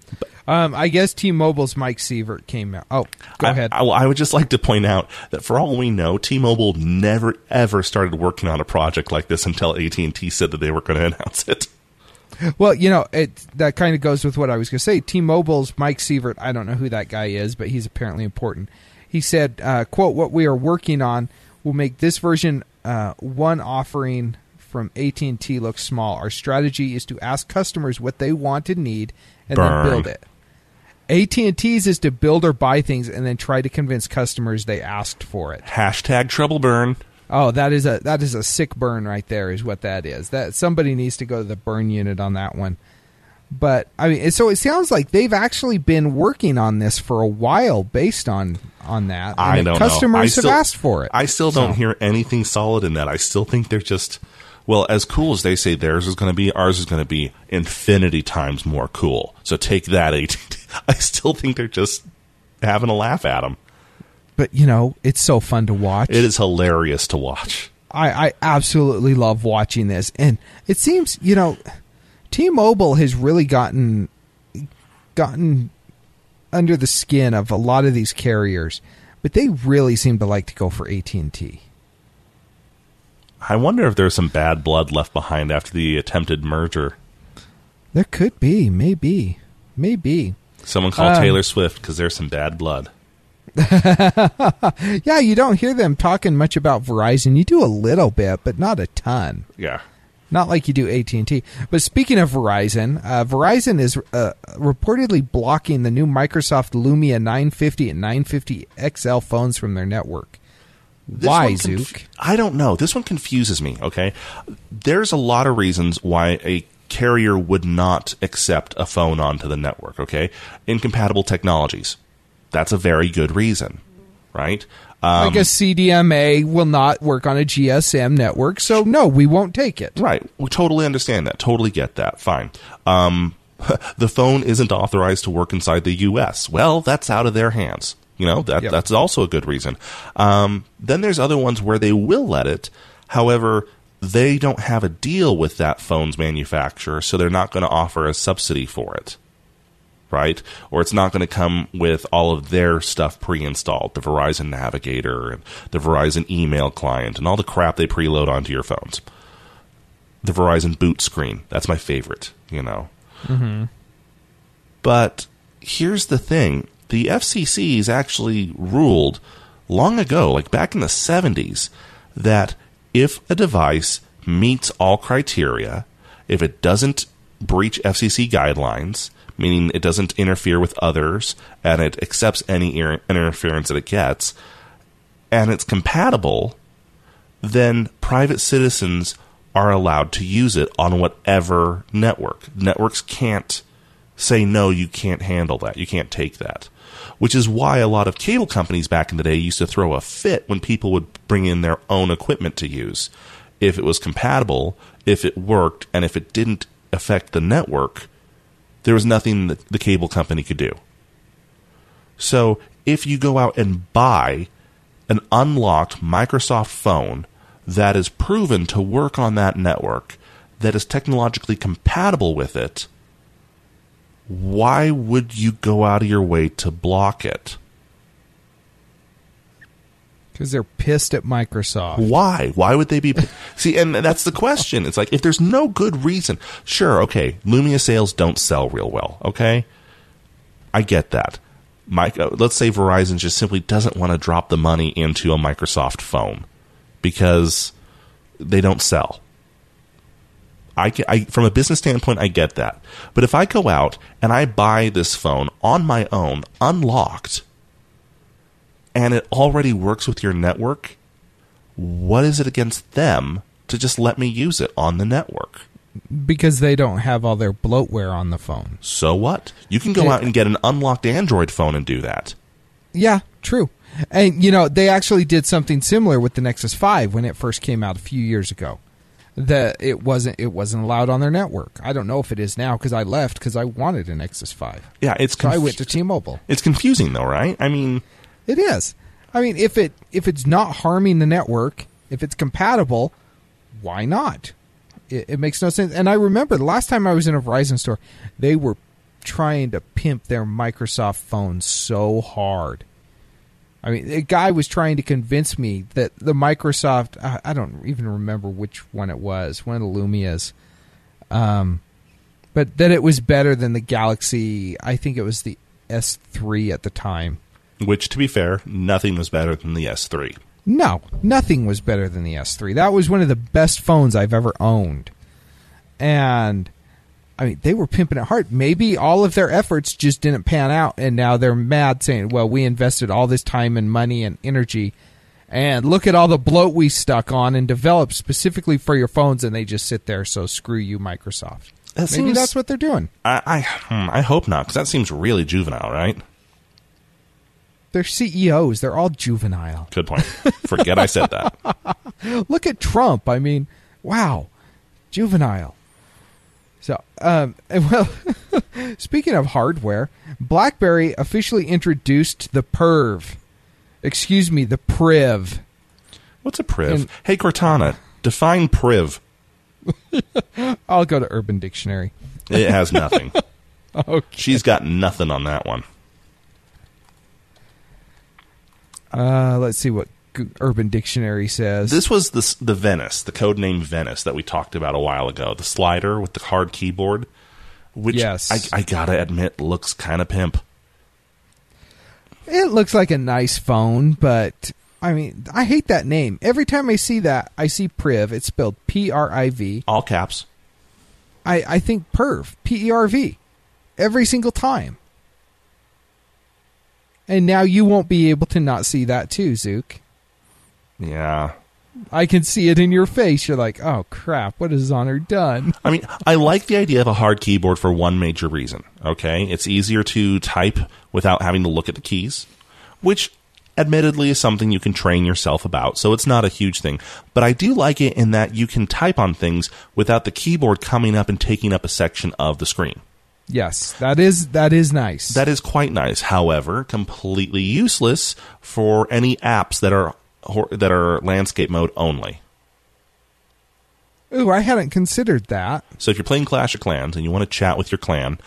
um, I guess T-Mobile's Mike Sievert came out. Oh, go I, ahead. I, I, would just like to point out that for all we know, T-Mobile never ever started working on a project like this until AT and T said that they were going (laughs) to announce it. Well, you know, it that kind of goes with what I was going to say. T-Mobile's Mike Sievert, I don't know who that guy is, but he's apparently important. He said, uh, "quote What we are working on will make this version uh, one offering from AT&T look small. Our strategy is to ask customers what they want and need, and Burn. then build it. AT&T's is to build or buy things and then try to convince customers they asked for it. Hashtag trouble burn. Oh, that is a that is a sick burn right there. Is what that is. That somebody needs to go to the burn unit on that one. But I mean, so it sounds like they've actually been working on this for a while, based on on that. I don't customers know. I have still, asked for it. I still don't So- hear anything solid in that. I still think they're just well, as cool as they say theirs is going to be, ours is going to be infinity times more cool. So take that, AT. (laughs) I still think they're just having a laugh at them. But you know, it's so fun to watch. It is hilarious to watch. I, I absolutely love watching this, and it seems you know, T-Mobile has really gotten gotten under the skin of a lot of these carriers, but they really seem to like to go for AT and T. I wonder if there's some bad blood left behind after the attempted merger. There could be, maybe, maybe. Someone call Um, Taylor Swift because there's some bad blood. (laughs) Yeah, you don't hear them talking much about Verizon. You do a little bit, but not a ton. Yeah. Not like you do AT and T. But speaking of Verizon, uh, Verizon is uh, reportedly blocking the new Microsoft Lumia 950 and 950 XL phones from their network. This Why, conf- Zook? I don't know. This one confuses me, okay? There's a lot of reasons why a carrier would not accept a phone onto the network, okay? Incompatible technologies. That's a very good reason, right? Um, like a CDMA will not work on a GSM network, so no, we won't take it. Right. We totally understand that. Totally get that. Fine. Um, (laughs) the phone isn't authorized to work inside the U.S. Well, that's out of their hands. You know that Yep. that's also a good reason. Um, then there's other ones where they will let it. However, they don't have a deal with that phone's manufacturer, so they're not going to offer a subsidy for it. Right? Or it's not going to come with all of their stuff pre-installed, the Verizon Navigator and the Verizon email client and all the crap they preload onto your phones the Verizon boot screen. That's my favorite, you know. But here's the thing the FCC's actually ruled long ago, like back in the 70s, that if a device meets all criteria, if it doesn't breach FCC guidelines, meaning it doesn't interfere with others and it accepts any ir- interference that it gets, and it's compatible, then private citizens are allowed to use it on whatever network. Networks can't say, no, you can't handle that. You can't take that. Which is why a lot of cable companies back in the day used to throw a fit when people would bring in their own equipment to use. If it was compatible, if it worked, and if it didn't affect the network, there was nothing that the cable company could do. So if you go out and buy an unlocked Microsoft phone that is proven to work on that network, that is technologically compatible with it, why would you go out of your way to block it? Because they're pissed at Microsoft. Why? Why would they be? (laughs) See, and that's the question. It's like if there's no good reason, sure, okay, Lumia sales don't sell real well. Okay, I get that. Mike, uh, let's say Verizon just simply doesn't want to drop the money into a Microsoft phone because they don't sell. I, I, from a business standpoint, I get that. But if I go out and I buy this phone on my own, unlocked, and it already works with your network, what is it against them to just let me use it on the network? Because they don't have all their bloatware on the phone. So what? You can go out and get an unlocked Android phone and do that. Yeah, true. And you know, they actually did something similar with the Nexus 5 when it first came out a few years ago. That it wasn't it wasn't allowed on their network. I don't know if it is now because I left because I wanted a Nexus 5. Yeah, it's So I went to T-Mobile. it's confusing though, right? I mean, It is. I mean, if it if it's not harming the network, if it's compatible, why not? It, it makes no sense. And I remember the last time I was in a Verizon store, they were trying to pimp their Microsoft phones so hard. I mean, a guy was trying to convince me that the Microsoft, I, I don't even remember which one it was, one of the Lumias, um, but that it was better than the Galaxy. I think it was the S3 at the time. which to be fair, nothing was better than the S3. No, nothing was better than the S3. That was one of the best phones I've ever owned. And I mean, they were pimping it hard. Maybe all of their efforts just didn't pan out and now they're mad saying, "Well, we invested all this time and money and energy and look at all the bloat we stuck on and developed specifically for your phones and they just sit there, so screw you Microsoft." That Maybe seems- that's what they're doing. I I, hmm, I hope not, because that seems really juvenile, right? They're CEOs. They're all juvenile. Good point. Forget I said that. (laughs) Look at Trump. I mean, wow, juvenile. So, um, (laughs) well, speaking of hardware, BlackBerry officially introduced the Perv. Excuse me, the Priv. What's a priv? And- hey, Cortana, define priv. (laughs) I'll go to Urban Dictionary. It has nothing. (laughs) Okay. She's got nothing on that one. Uh, let's see what Urban Dictionary says. This was the the Venice, the code name Venice that we talked about a while ago. The slider with the hard keyboard, which Yes. I, I gotta admit looks kind of pimp. it looks like a nice phone, but I mean, I hate that name. Every time I see that, I see Priv. It's spelled P R I V. All caps. I, I think perv, P E R V, every single time. And now you won't be able to not see that too, Zook. Yeah. I can see it in your face. You're like, oh crap, what has Honor done? I mean, I like the idea of a hard keyboard for one major reason. Okay, it's easier to type without having to look at the keys, which admittedly is something you can train yourself about, so it's not a huge thing. But I do like it in that you can type on things without the keyboard coming up and taking up a section of the screen. Yes, that is that is nice. That is quite nice. However, completely useless for any apps that are that are landscape mode only. Ooh, I hadn't considered that. So if you're playing Clash of Clans and you want to chat with your clan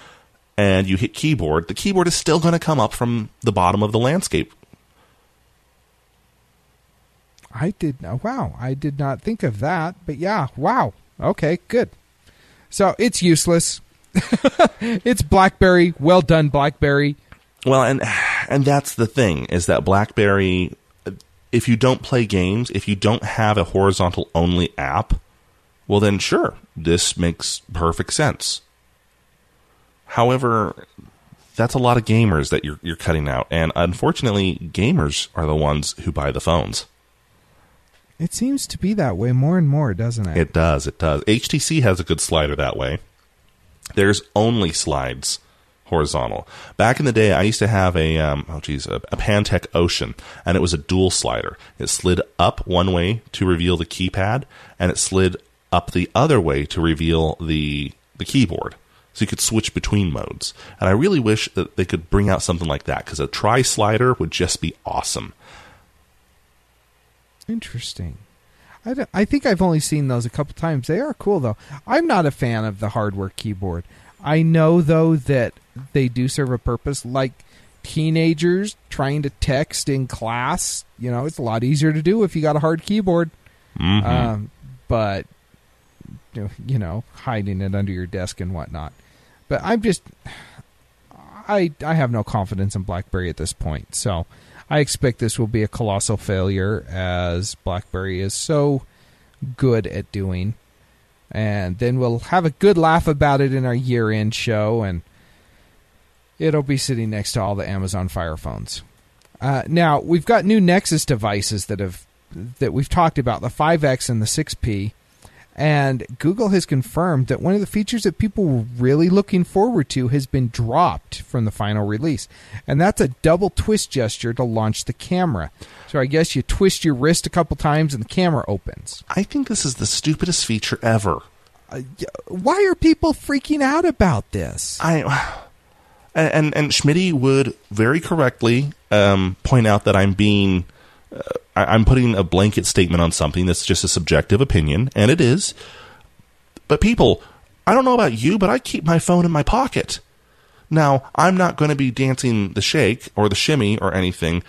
and you hit keyboard, the keyboard is still going to come up from the bottom of the landscape. I did not. Wow, I did not think of that. But yeah, wow. Okay, good. So it's useless. (laughs) it's BlackBerry. Well done, BlackBerry. Well, and and that's the thing is that BlackBerry if you don't play games, if you don't have a horizontal only app, well, then sure, this makes perfect sense. However, that's a lot of gamers that you're, you're cutting out. And unfortunately, gamers are the ones who buy the phones. It seems to be that way more and more, doesn't it? It does. It does. HTC has a good slider that way. There's only slides horizontal. Back in the day, I used to have a um, oh geez, a, a Pantech Ocean, and it was a dual slider. It slid up one way to reveal the keypad, and it slid up the other way to reveal the the keyboard. So you could switch between modes. And I really wish that they could bring out something like that because a tri slider would just be awesome. Interesting. I, I think I've only seen those a couple times. They are cool though. I'm not a fan of the hardware keyboard. I know though that they do serve a purpose. Like teenagers trying to text in class, you know, it's a lot easier to do if you got a hard keyboard. Mm-hmm. Um, but you know, hiding it under your desk and whatnot. But I'm just, I I have no confidence in BlackBerry at this point. So I expect this will be a colossal failure, as BlackBerry is so good at doing. And then we'll have a good laugh about it in our year end show, and it'll be sitting next to all the Amazon Fire phones. Uh, now we've got new Nexus devices that have that we've talked about the 5X and the 6P, and Google has confirmed that one of the features that people were really looking forward to has been dropped from the final release, and that's a double twist gesture to launch the camera. So I guess you twist your wrist a couple times and the camera opens. I think this is the stupidest feature ever. Uh, why are people freaking out about this? I and and Schmitty would very correctly um, point out that I'm being uh, I'm putting a blanket statement on something that's just a subjective opinion, and it is. But people, I don't know about you, but I keep my phone in my pocket. Now, I'm not going to be dancing the shake or the shimmy or anything,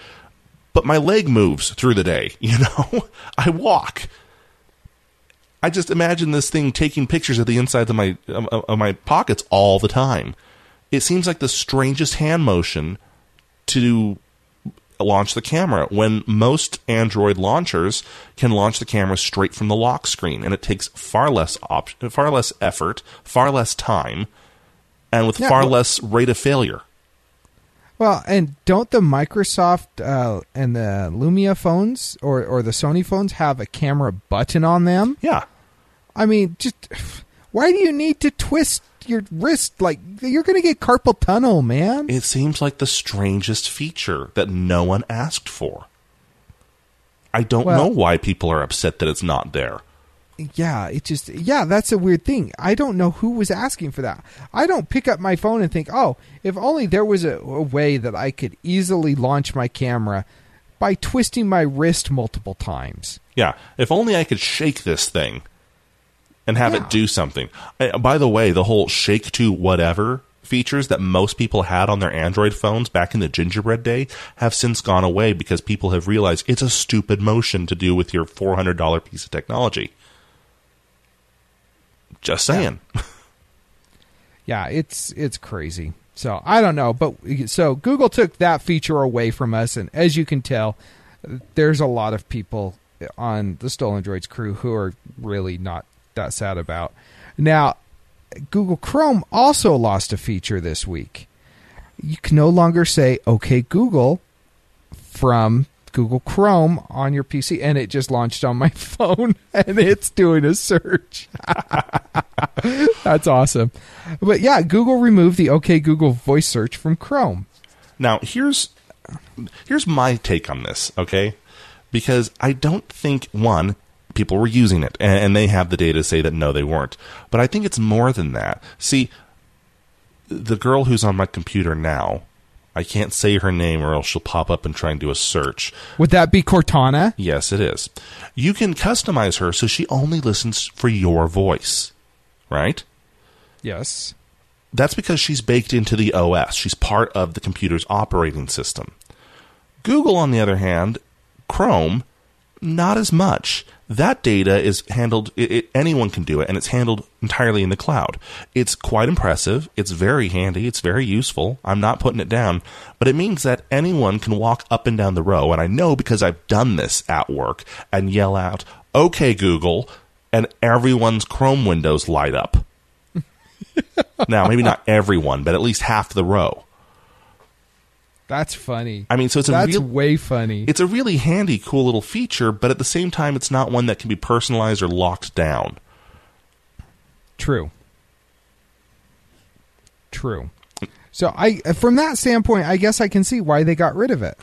but my leg moves through the day, (laughs) you know? I walk. I just imagine this thing taking pictures of the insides of my of, of my pockets all the time it seems like the strangest hand motion to launch the camera when most Android launchers can launch the camera straight from the lock screen and it takes far less op- far less effort, far less time and with yeah, far well, less rate of failure. Well, and don't the Microsoft uh, and the Lumia phones or or the Sony phones have a camera button on them? Yeah. I mean, just why do you need to twist your wrist like you're going to get carpal tunnel, man. It seems like the strangest feature that no one asked for. I don't well, know why people are upset that it's not there. Yeah, it just yeah, that's a weird thing. I don't know who was asking for that. I don't pick up my phone and think, "Oh, if only there was a, a way that I could easily launch my camera by twisting my wrist multiple times." Yeah, if only I could shake this thing and have yeah. it do something. Uh, by the way, the whole shake to whatever features that most people had on their Android phones back in the gingerbread day have since gone away because people have realized it's a stupid motion to do with your $400 piece of technology. Just saying. Yeah, (laughs) yeah it's it's crazy. So, I don't know, but so Google took that feature away from us and as you can tell, there's a lot of people on the Stolen Droids crew who are really not that sad about. Now, Google Chrome also lost a feature this week. You can no longer say "Okay Google" from Google Chrome on your PC, and it just launched on my (laughs) phone, and it's doing a search. (laughs) That's awesome. But yeah, Google removed the OK Google voice search from Chrome. Now, here's here's my take on this, okay? Because I don't think one people were using it and, and they have the data to say that no they weren't. But I think it's more than that. See, the girl who's on my computer now, I can't say her name or else she'll pop up and try and do a search. Would that be Cortana? Yes, it is. You can customize her so she only listens for your voice, right? Yes. That's because she's baked into the OS. She's part of the computer's operating system. Google, on the other hand, Chrome, not as much. That data is handled, it, it, anyone can do it, and it's handled entirely in the cloud. It's quite impressive. It's very handy. It's very useful. I'm not putting it down, but it means that anyone can walk up and down the row, and I know because I've done this at work, and yell out, OK, Google, and everyone's Chrome windows light up. (laughs) now, maybe not everyone, but at least half the row. That's funny. I mean, so it's a That's real, way funny. it's a really handy, cool little feature, but at the same time, it's not one that can be personalized or locked down. True. True. So I uh, from that standpoint, I guess I can see why they got rid of it.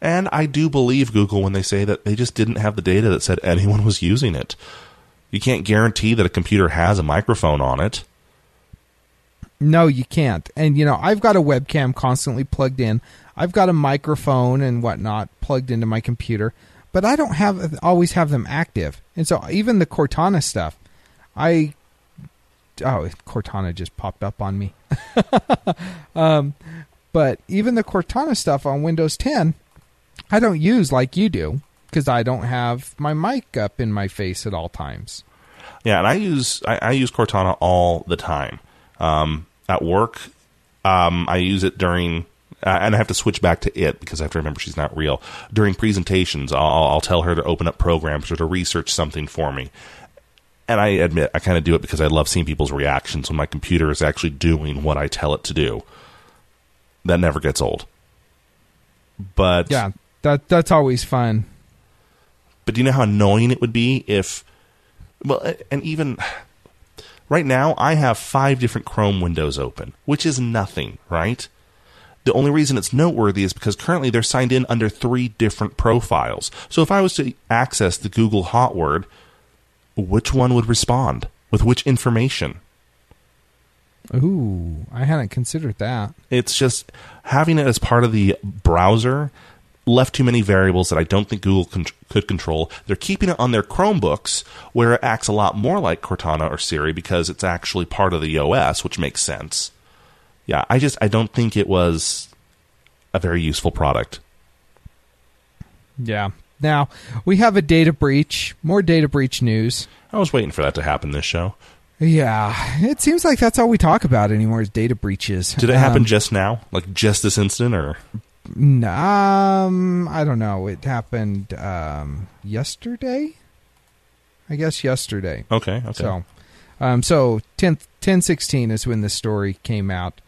And I do believe Google when they say that they just didn't have the data that said anyone was using it. You can't guarantee that a computer has a microphone on it. No, you can't. And you know, I've got a webcam constantly plugged in. I've got a microphone and whatnot plugged into my computer, but I don't have always have them active. And so even the Cortana stuff, I oh Cortana just popped up on me. (laughs) um, but even the Cortana stuff on Windows 10, I don't use like you do because I don't have my mic up in my face at all times. Yeah, and I use I, I use Cortana all the time. Um, at work, um, I use it during, uh, and I have to switch back to it because I have to remember she's not real. During presentations, I'll, I'll tell her to open up programs or to research something for me. And I admit, I kind of do it because I love seeing people's reactions when my computer is actually doing what I tell it to do. That never gets old. But Yeah, that that's always fun. but do you know how annoying it would be if, well, and even right now, I have five different Chrome windows open, which is nothing, right? The only reason it's noteworthy is because currently they're signed in under three different profiles. So if I was to access the Google hot word, which one would respond with which information? Ooh, I hadn't considered that. It's just having it as part of the browser left too many variables that I don't think Google con- could control. They're keeping it on their Chromebooks where it acts a lot more like Cortana or Siri because it's actually part of the OS, which makes sense. Yeah, I just I don't think it was a very useful product. Yeah. Now we have a data breach. More data breach news. I was waiting for that to happen this show. Yeah, it seems like that's all we talk about anymore is data breaches. Did it happen Um, just now? Like just this instant or um, I don't know. It happened um, yesterday. I guess yesterday. Okay, okay. So, um, so 10, 1016 is when the story came out.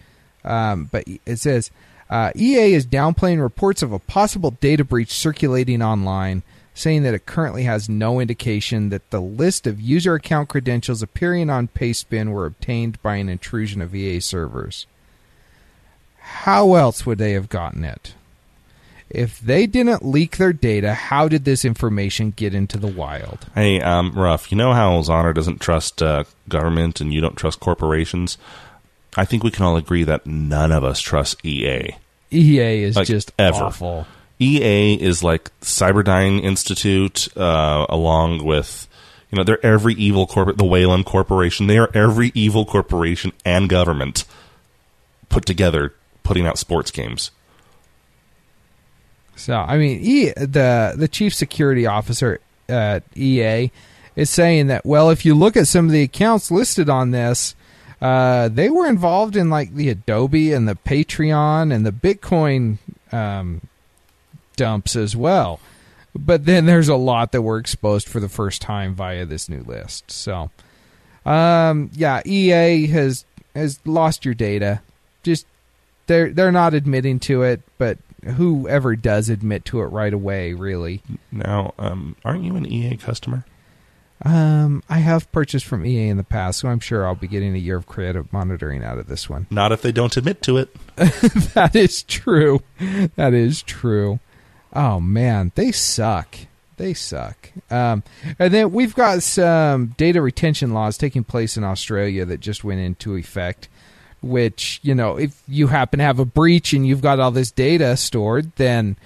Um, but it says uh, EA is downplaying reports of a possible data breach circulating online, saying that it currently has no indication that the list of user account credentials appearing on Pastebin were obtained by an intrusion of EA servers. How else would they have gotten it? If they didn't leak their data, how did this information get into the wild? Hey, um, Ruff, you know how Zonner doesn't trust uh, government and you don't trust corporations? I think we can all agree that none of us trust EA. EA is Like, just ever. awful. EA is like Cyberdyne Institute, uh, along with, you know, they're every evil corporate, the Weyland Corporation. They are every evil corporation and government put together, putting out sports games. So I mean, the the chief security officer at EA is saying that well, if you look at some of the accounts listed on this, uh, they were involved in like the Adobe and the Patreon and the Bitcoin um, dumps as well. But then there's a lot that were exposed for the first time via this new list. So, um, yeah, EA has has lost your data. Just they're they're not admitting to it, but whoever does admit to it right away, really. Now, um, aren't you an EA customer? Um, I have purchased from EA in the past, so I'm sure I'll be getting a year of credit monitoring out of this one. (laughs) Not if they don't admit to it. that is true. That is true. Oh man, they suck. They suck. Um, and then we've got some data retention laws taking place in Australia that just went into effect. Which you know, if you happen to have a breach and you've got all this data stored, then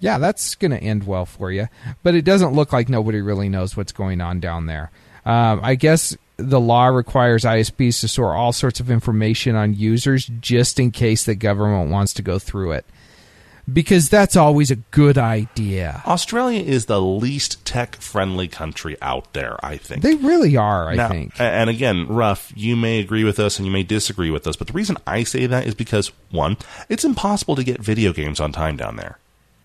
yeah, that's going to end well for you. But it doesn't look like nobody really knows what's going on down there. Um, I guess the law requires ISPs to store all sorts of information on users just in case the government wants to go through it. Because that's always a good idea. Australia is the least tech friendly country out there, I think. They really are, I Now, think. And again, Ruff, you may agree with us and you may disagree with us, but the reason I say that is because, one, it's impossible to get video games on time down there.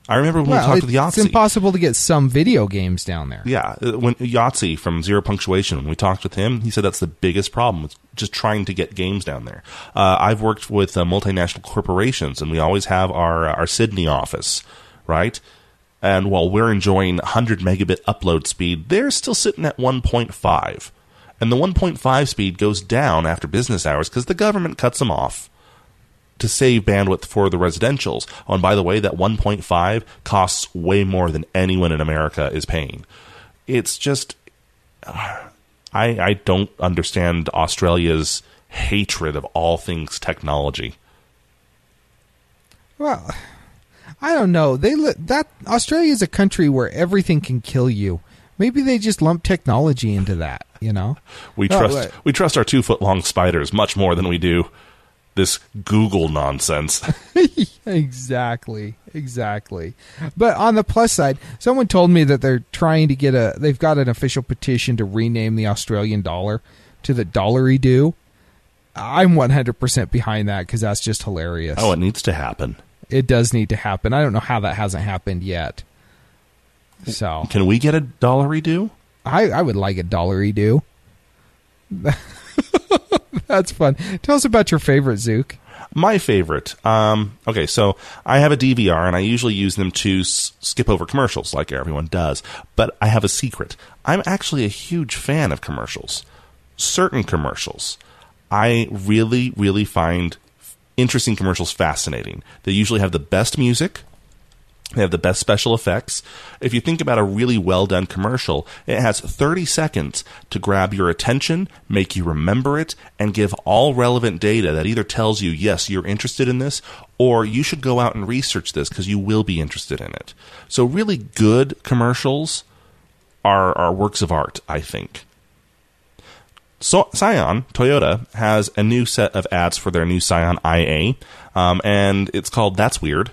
I remember when we talked to Yahtzee. it's impossible to get some video games down there. Yeah, uh, when Yahtzee from Zero Punctuation, when we talked with him, he said that's the biggest problem just trying to get games down there. Uh, I've worked with uh, multinational corporations, and we always have our uh, our Sydney office, right? And while we're enjoying 100 megabit upload speed, they're still sitting at 1.5, and the 1.5 speed goes down after business hours because the government cuts them off to save bandwidth for the residentials. Oh, and by the way, that 1.5 costs way more than anyone in America is paying. It's just, (sighs) I I don't understand Australia's hatred of all things technology. Well, I don't know. They li- that Australia is a country where everything can kill you. Maybe they just lump technology into that, you know? We Oh, trust right. we trust our two foot long spiders much more than we do this Google nonsense. (laughs) exactly exactly. But on the plus side someone told me that they're trying to get a they've got an official petition to rename the australian dollar to the dollary do. I'm 100% behind that because that's just hilarious. Oh, it needs to happen. it does need to happen. I don't know how that hasn't happened yet. So. Can we get a dollar redo? i, I would like a dollary do (laughs) (laughs) that's fun tell us about your favorite zook My favorite. Um, okay, so I have a DVR and I usually use them to s- skip over commercials like everyone does. But I have a secret. I'm actually a huge fan of commercials. Certain commercials. I really, really find interesting commercials fascinating. They usually have the best music. They have the best special effects. If you think about a really well done commercial, it has 30 seconds to grab your attention, make you remember it, and give all relevant data that either tells you, yes, you're interested in this, or you should go out and research this because you will be interested in it. So, really good commercials are, are works of art, I think. So, Scion, Toyota, has a new set of ads for their new Scion IA, um, and it's called That's Weird.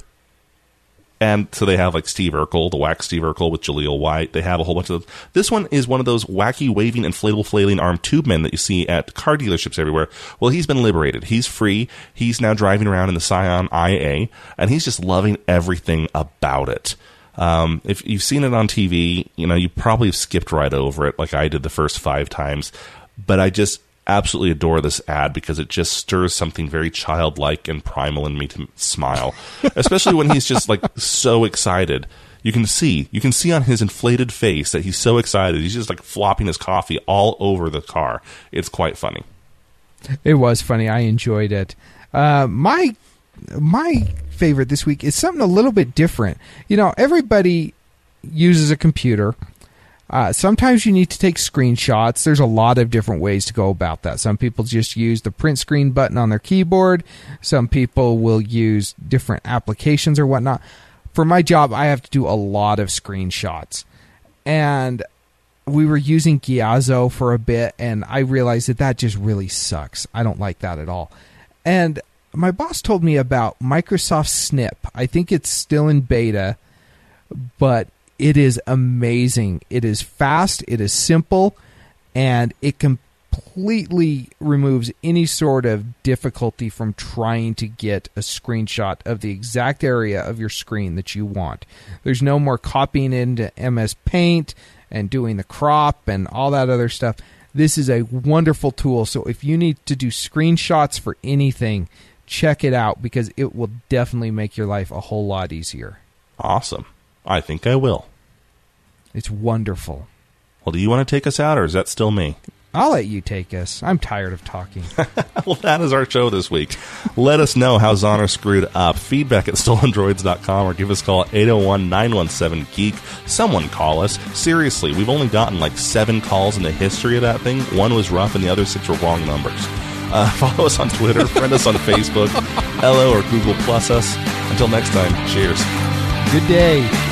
And so they have like Steve Urkel, the wax Steve Urkel with Jaleel White. They have a whole bunch of those. This one is one of those wacky, waving, inflatable, flailing arm tube men that you see at car dealerships everywhere. Well, he's been liberated. He's free. He's now driving around in the Scion IA, and he's just loving everything about it. Um, if you've seen it on TV, you know, you probably skipped right over it like I did the first five times. But I just absolutely adore this ad because it just stirs something very childlike and primal in me to smile, (laughs) especially when he's just like so excited. You can see, you can see on his inflated face that he's so excited. He's just like flopping his coffee all over the car. It's quite funny. It was funny. I enjoyed it. Uh, my my favorite this week is something a little bit different. You know, everybody uses a computer. Uh, sometimes you need to take screenshots. There's a lot of different ways to go about that. Some people just use the print screen button on their keyboard. Some people will use different applications or whatnot. For my job, I have to do a lot of screenshots. And we were using Gyazo for a bit, and I realized that that just really sucks. I don't like that at all. And my boss told me about Microsoft Snip. I think it's still in beta, but it is amazing. It is fast, it is simple, and it completely removes any sort of difficulty from trying to get a screenshot of the exact area of your screen that you want. There's no more copying into MS Paint and doing the crop and all that other stuff. This is a wonderful tool. So if you need to do screenshots for anything, check it out because it will definitely make your life a whole lot easier. Awesome. I think I will. It's wonderful. Well, do you want to take us out, or is that still me? I'll let you take us. I'm tired of talking. (laughs) well, that is our show this week. Let us know how Zoner screwed up. Feedback at stolendroids.com or give us a call at 801 917 Geek. Someone call us. Seriously, we've only gotten like seven calls in the history of that thing. One was rough and the other six were wrong numbers. Uh, (laughs) follow us on Twitter, friend us on Facebook, (laughs) hello or Google Plus us. Until next time, cheers. Good day.